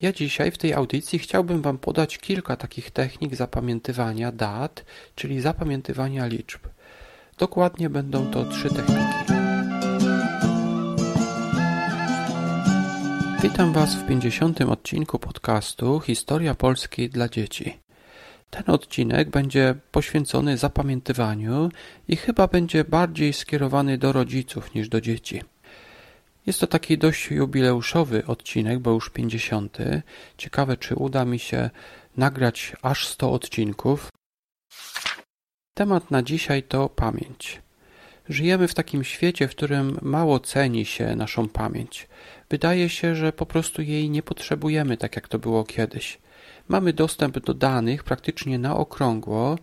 Ja dzisiaj w tej audycji chciałbym Wam podać kilka takich technik zapamiętywania dat, czyli zapamiętywania liczb. Dokładnie będą to trzy techniki. Witam Was w 50. odcinku podcastu Historia Polski dla dzieci. Ten odcinek będzie poświęcony zapamiętywaniu i chyba będzie bardziej skierowany do rodziców niż do dzieci. Jest to taki dość jubileuszowy odcinek, bo już 50. Ciekawe, czy uda mi się nagrać aż 100 odcinków. Temat na dzisiaj to pamięć. Żyjemy w takim świecie, w którym mało ceni się naszą pamięć. Wydaje się, że po prostu jej nie potrzebujemy, tak jak to było kiedyś. Mamy dostęp do danych praktycznie na okrągło,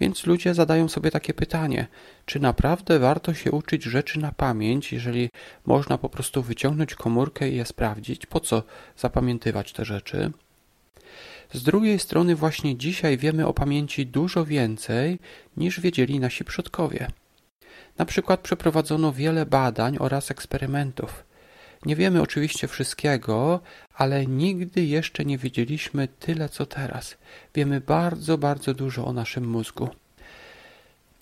więc ludzie zadają sobie takie pytanie: czy naprawdę warto się uczyć rzeczy na pamięć, jeżeli można po prostu wyciągnąć komórkę i je sprawdzić? Po co zapamiętywać te rzeczy? Z drugiej strony, właśnie dzisiaj wiemy o pamięci dużo więcej niż wiedzieli nasi przodkowie. Na przykład przeprowadzono wiele badań oraz eksperymentów. Nie wiemy oczywiście wszystkiego, ale nigdy jeszcze nie wiedzieliśmy tyle co teraz. Wiemy bardzo, bardzo dużo o naszym mózgu.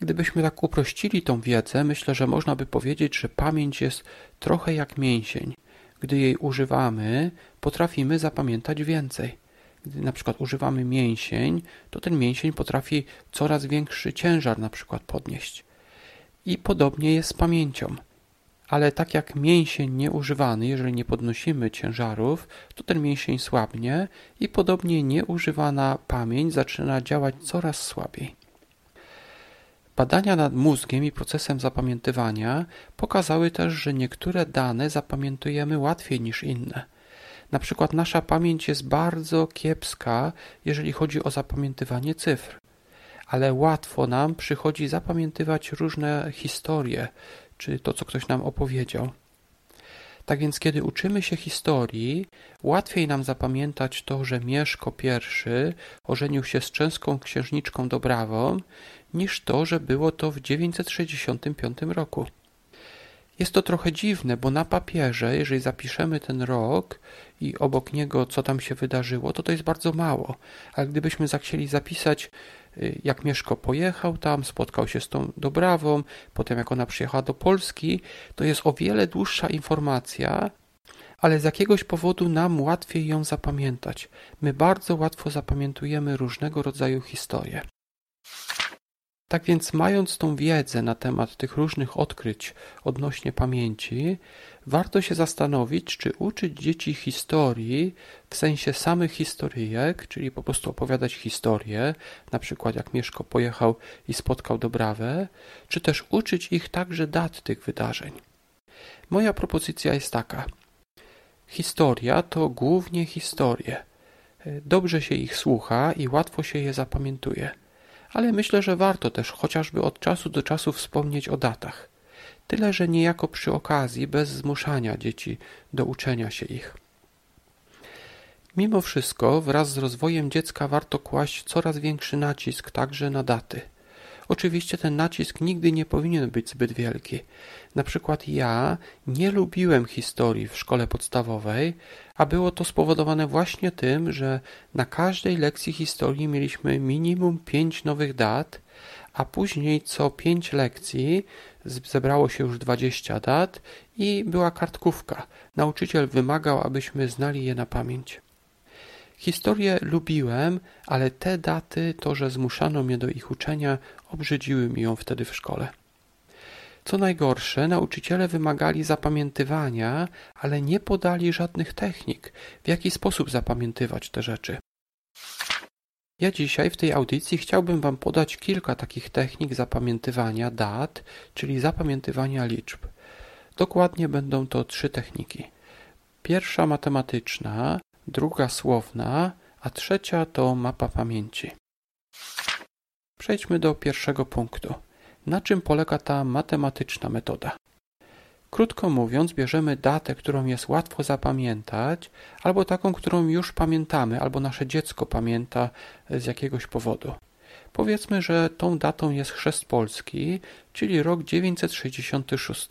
Gdybyśmy tak uprościli tą wiedzę, myślę, że można by powiedzieć, że pamięć jest trochę jak mięsień. Gdy jej używamy, potrafimy zapamiętać więcej. Gdy na przykład używamy mięsień, to ten mięsień potrafi coraz większy ciężar na przykład podnieść. I podobnie jest z pamięcią. Ale tak jak mięsień nieużywany, jeżeli nie podnosimy ciężarów, to ten mięsień słabnie i podobnie nieużywana pamięć zaczyna działać coraz słabiej. Badania nad mózgiem i procesem zapamiętywania pokazały też, że niektóre dane zapamiętujemy łatwiej niż inne. Na przykład nasza pamięć jest bardzo kiepska, jeżeli chodzi o zapamiętywanie cyfr, ale łatwo nam przychodzi zapamiętywać różne historie, czy to, co ktoś nam opowiedział. Tak więc, kiedy uczymy się historii, łatwiej nam zapamiętać to, że Mieszko I ożenił się z częską księżniczką Dobrawą, niż to, że było to w 965 roku. Jest to trochę dziwne, bo na papierze, jeżeli zapiszemy ten rok i obok niego, co tam się wydarzyło, to to jest bardzo mało. Ale gdybyśmy zachcieli zapisać, jak Mieszko pojechał tam, spotkał się z tą Dobrawą, potem jak ona przyjechała do Polski, to jest o wiele dłuższa informacja, ale z jakiegoś powodu nam łatwiej ją zapamiętać. My bardzo łatwo zapamiętujemy różnego rodzaju historie. Tak więc, mając tą wiedzę na temat tych różnych odkryć odnośnie pamięci, warto się zastanowić, czy uczyć dzieci historii w sensie samych historyjek, czyli po prostu opowiadać historię, na przykład jak Mieszko pojechał i spotkał Dobrawę, czy też uczyć ich także dat tych wydarzeń. Moja propozycja jest taka. Historia to głównie historie. Dobrze się ich słucha i łatwo się je zapamiętuje ale myślę, że warto też chociażby od czasu do czasu wspomnieć o datach. Tyle, że niejako przy okazji, bez zmuszania dzieci do uczenia się ich. Mimo wszystko, wraz z rozwojem dziecka warto kłaść coraz większy nacisk także na daty. Oczywiście ten nacisk nigdy nie powinien być zbyt wielki. Na przykład ja nie lubiłem historii w szkole podstawowej, a było to spowodowane właśnie tym, że na każdej lekcji historii mieliśmy minimum pięć nowych dat, a później co pięć lekcji zebrało się już dwadzieścia dat i była kartkówka. Nauczyciel wymagał, abyśmy znali je na pamięć. Historię lubiłem, ale te daty, to, że zmuszano mnie do ich uczenia, obrzydziły mi ją wtedy w szkole. Co najgorsze, nauczyciele wymagali zapamiętywania, ale nie podali żadnych technik, w jaki sposób zapamiętywać te rzeczy. Ja dzisiaj w tej audycji chciałbym Wam podać kilka takich technik zapamiętywania dat, czyli zapamiętywania liczb. Dokładnie będą to trzy techniki. Pierwsza matematyczna, druga słowna, a trzecia to mapa pamięci. Przejdźmy do pierwszego punktu. Na czym polega ta matematyczna metoda? Krótko mówiąc, bierzemy datę, którą jest łatwo zapamiętać, albo taką, którą już pamiętamy, albo nasze dziecko pamięta z jakiegoś powodu. Powiedzmy, że tą datą jest chrzest Polski, czyli rok 966.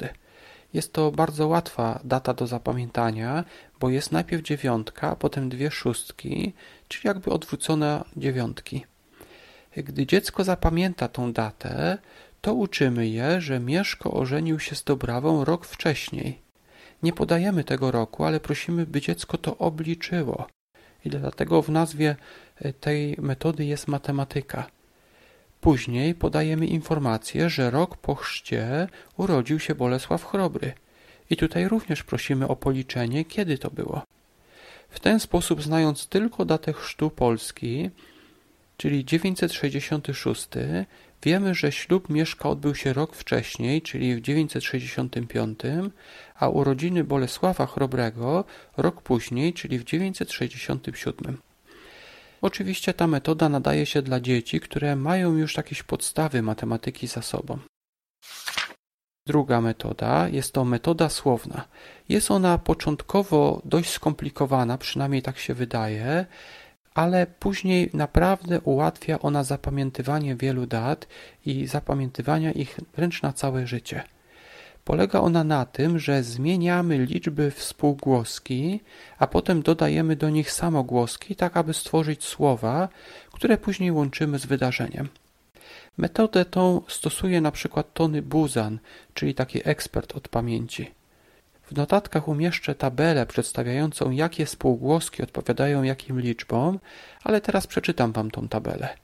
Jest to bardzo łatwa data do zapamiętania, bo jest najpierw dziewiątka, potem dwie szóstki, czyli jakby odwrócone dziewiątki. Gdy dziecko zapamięta tą datę, to uczymy je, że Mieszko ożenił się z Dobrawą rok wcześniej. Nie podajemy tego roku, ale prosimy, by dziecko to obliczyło. I dlatego w nazwie e, tej metody jest matematyka. Później podajemy informację, że rok po chrzcie urodził się Bolesław Chrobry. I tutaj również prosimy o policzenie, kiedy to było. W ten sposób, znając tylko datę chrztu Polski, czyli 966, wiemy, że ślub Mieszka odbył się rok wcześniej, czyli w 965, a urodziny Bolesława Chrobrego rok później, czyli w 967. Oczywiście ta metoda nadaje się dla dzieci, które mają już jakieś podstawy matematyki za sobą. Druga metoda jest to metoda słowna. Jest ona początkowo dość skomplikowana, przynajmniej tak się wydaje, ale później naprawdę ułatwia ona zapamiętywanie wielu dat i zapamiętywania ich wręcz na całe życie. Polega ona na tym, że zmieniamy liczby współgłoski, a potem dodajemy do nich samogłoski, tak aby stworzyć słowa, które później łączymy z wydarzeniem. Metodę tą stosuje na przykład Tony Buzan, czyli taki ekspert od pamięci. W notatkach umieszczę tabelę przedstawiającą, jakie spółgłoski odpowiadają jakim liczbom, ale teraz przeczytam Wam tą tabelę.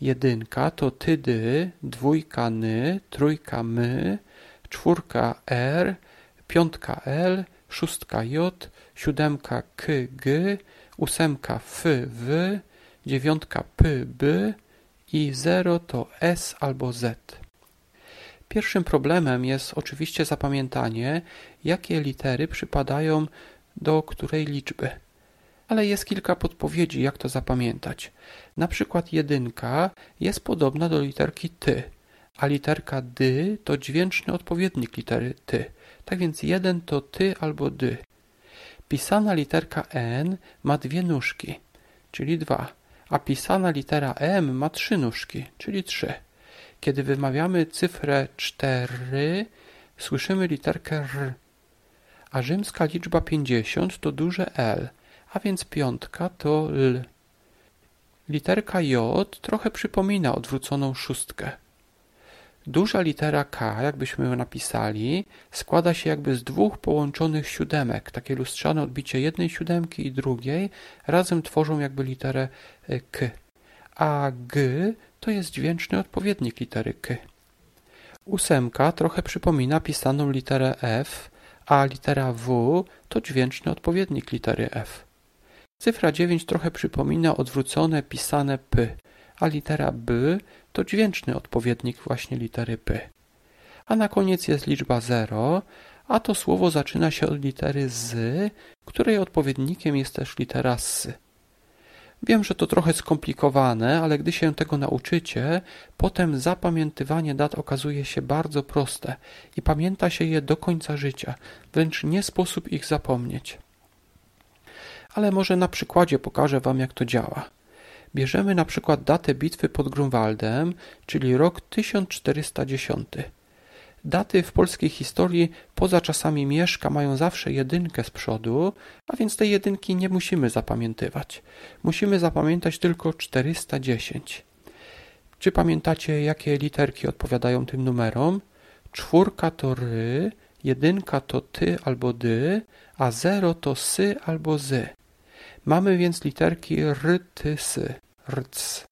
Jedynka to tydy, dwójka ny, trójka my, czwórka r, piątka l, szóstka j, siódemka k, g, ósemka f, w, dziewiątka p, b i zero to s albo z. Pierwszym problemem jest oczywiście zapamiętanie, jakie litery przypadają do której liczby. Ale jest kilka podpowiedzi, jak to zapamiętać. Na przykład jedynka jest podobna do literki ty, a literka dy to dźwięczny odpowiednik litery ty. Tak więc jeden to ty albo dy. Pisana literka n ma dwie nóżki, czyli dwa, a pisana litera m ma trzy nóżki, czyli trzy. Kiedy wymawiamy cyfrę 4, słyszymy literkę R, a rzymska liczba 50 to duże L, a więc piątka to L. Literka J trochę przypomina odwróconą szóstkę. Duża litera K, jakbyśmy ją napisali, składa się jakby z dwóch połączonych siódemek. Takie lustrzane odbicie jednej siódemki i drugiej razem tworzą jakby literę e, K. A G to jest dźwięczny odpowiednik litery K. Ósemka trochę przypomina pisaną literę F, a litera W to dźwięczny odpowiednik litery F. Cyfra 9 trochę przypomina odwrócone pisane P, a litera B to dźwięczny odpowiednik właśnie litery P. A na koniec jest liczba 0, a to słowo zaczyna się od litery Z, której odpowiednikiem jest też litera S. Wiem, że to trochę skomplikowane, ale gdy się tego nauczycie, potem zapamiętywanie dat okazuje się bardzo proste i pamięta się je do końca życia, wręcz nie sposób ich zapomnieć. Ale może na przykładzie pokażę Wam, jak to działa. Bierzemy na przykład datę bitwy pod Grunwaldem, czyli rok 1410. Daty w polskiej historii poza czasami Mieszka mają zawsze jedynkę z przodu, a więc tej jedynki nie musimy zapamiętywać. Musimy zapamiętać tylko 410. Czy pamiętacie, jakie literki odpowiadają tym numerom? Czwórka to ry, jedynka to ty albo dy, a zero to sy albo zy. Mamy więc literki r, ty, sy, rc.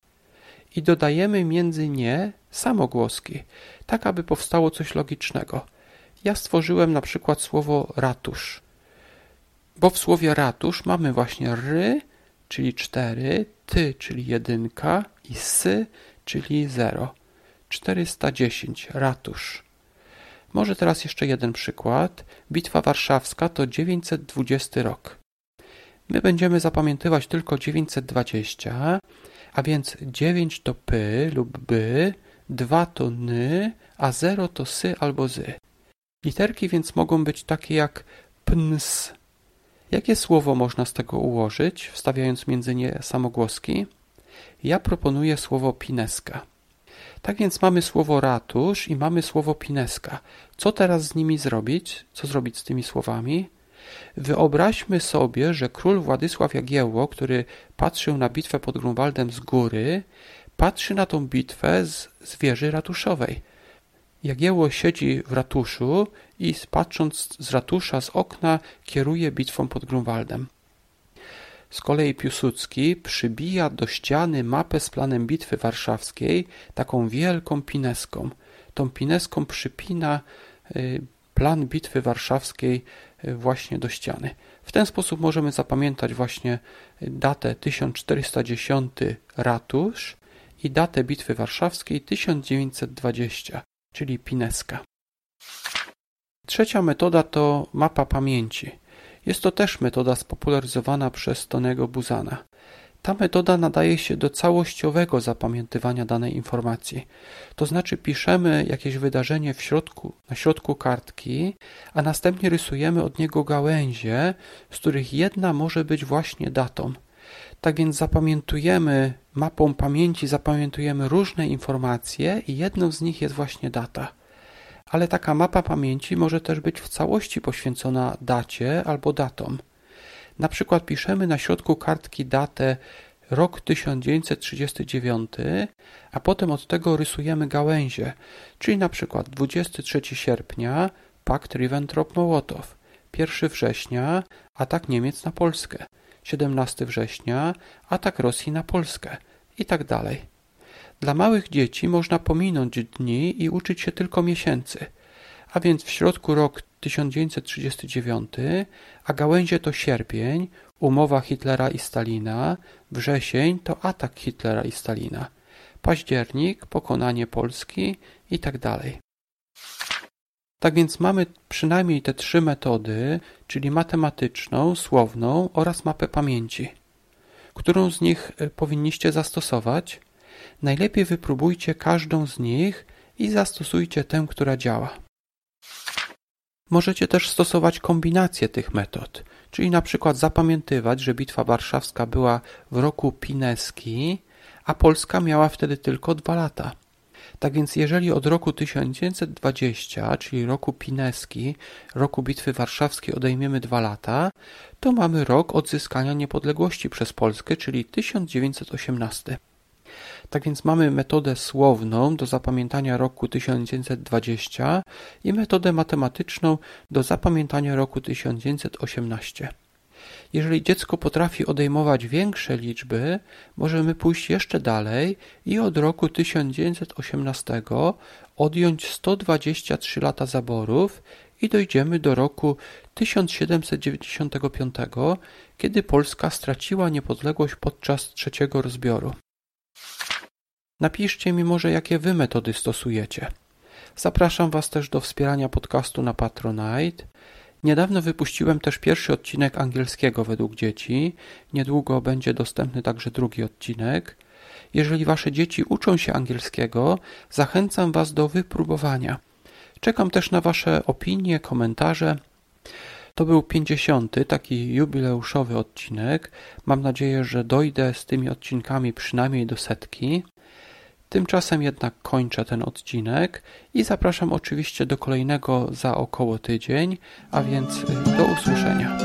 I dodajemy między nie samogłoski, tak aby powstało coś logicznego. Ja stworzyłem na przykład słowo ratusz, bo w słowie ratusz mamy właśnie ry, czyli cztery, ty, czyli jedynka i sy, czyli zero. 410, ratusz. Może teraz jeszcze jeden przykład. Bitwa warszawska to 920 rok. My będziemy zapamiętywać tylko 920, a więc 9 to p lub by, 2 to ny, a 0 to sy albo zy. Literki więc mogą być takie jak pns. Jakie słowo można z tego ułożyć, wstawiając między nie samogłoski? Ja proponuję słowo pineska. Tak więc mamy słowo ratusz i mamy słowo pineska. Co teraz z nimi zrobić? Co zrobić z tymi słowami? Wyobraźmy sobie, że król Władysław Jagiełło, który patrzył na bitwę pod Grunwaldem z góry, patrzy na tą bitwę z, z wieży ratuszowej. Jagiełło siedzi w ratuszu i patrząc z ratusza z okna kieruje bitwą pod Grunwaldem. Z kolei Piłsudski przybija do ściany mapę z planem bitwy warszawskiej, taką wielką pineską. Tą pineską przypina y, plan bitwy warszawskiej y, właśnie do ściany. W ten sposób możemy zapamiętać właśnie datę 1410 ratusz i datę bitwy warszawskiej 1920, czyli pineska. Trzecia metoda to mapa pamięci. Jest to też metoda spopularyzowana przez Tonego Buzana. Ta metoda nadaje się do całościowego zapamiętywania danej informacji. To znaczy piszemy jakieś wydarzenie w środku, na środku kartki, a następnie rysujemy od niego gałęzie, z których jedna może być właśnie datą. Tak więc zapamiętujemy mapą pamięci, zapamiętujemy różne informacje i jedną z nich jest właśnie data ale taka mapa pamięci może też być w całości poświęcona dacie albo datom. Na przykład piszemy na środku kartki datę rok 1939, a potem od tego rysujemy gałęzie, czyli na przykład 23 sierpnia pakt Ribbentrop-Mołotow, 1 września atak Niemiec na Polskę, 17 września atak Rosji na Polskę i tak dalej. Dla małych dzieci można pominąć dni i uczyć się tylko miesięcy, a więc w środku rok 1939, a gałęzie to sierpień, umowa Hitlera i Stalina, wrzesień to atak Hitlera i Stalina, październik, pokonanie Polski i tak dalej. Tak więc mamy przynajmniej te trzy metody, czyli matematyczną, słowną oraz mapę pamięci. Którą z nich e, powinniście zastosować? Najlepiej wypróbujcie każdą z nich i zastosujcie tę, która działa. Możecie też stosować kombinację tych metod, czyli na przykład zapamiętywać, że Bitwa Warszawska była w roku Pineski, a Polska miała wtedy tylko dwa lata. Tak więc jeżeli od roku 1920, czyli roku Pineski, roku Bitwy Warszawskiej odejmiemy dwa lata, to mamy rok odzyskania niepodległości przez Polskę, czyli 1918. Tak więc mamy metodę słowną do zapamiętania roku 1920 i metodę matematyczną do zapamiętania roku 1918. Jeżeli dziecko potrafi odejmować większe liczby, możemy pójść jeszcze dalej i od roku 1918 odjąć 123 lata zaborów i dojdziemy do roku 1795, kiedy Polska straciła niepodległość podczas trzeciego rozbioru. Napiszcie mi może, jakie wy metody stosujecie. Zapraszam Was też do wspierania podcastu na Patronite. Niedawno wypuściłem też pierwszy odcinek angielskiego według dzieci. Niedługo będzie dostępny także drugi odcinek. Jeżeli Wasze dzieci uczą się angielskiego, zachęcam Was do wypróbowania. Czekam też na Wasze opinie, komentarze. To był 50. taki jubileuszowy odcinek. Mam nadzieję, że dojdę z tymi odcinkami przynajmniej do setki. Tymczasem jednak kończę ten odcinek i zapraszam oczywiście do kolejnego za około tydzień, a więc y, do usłyszenia.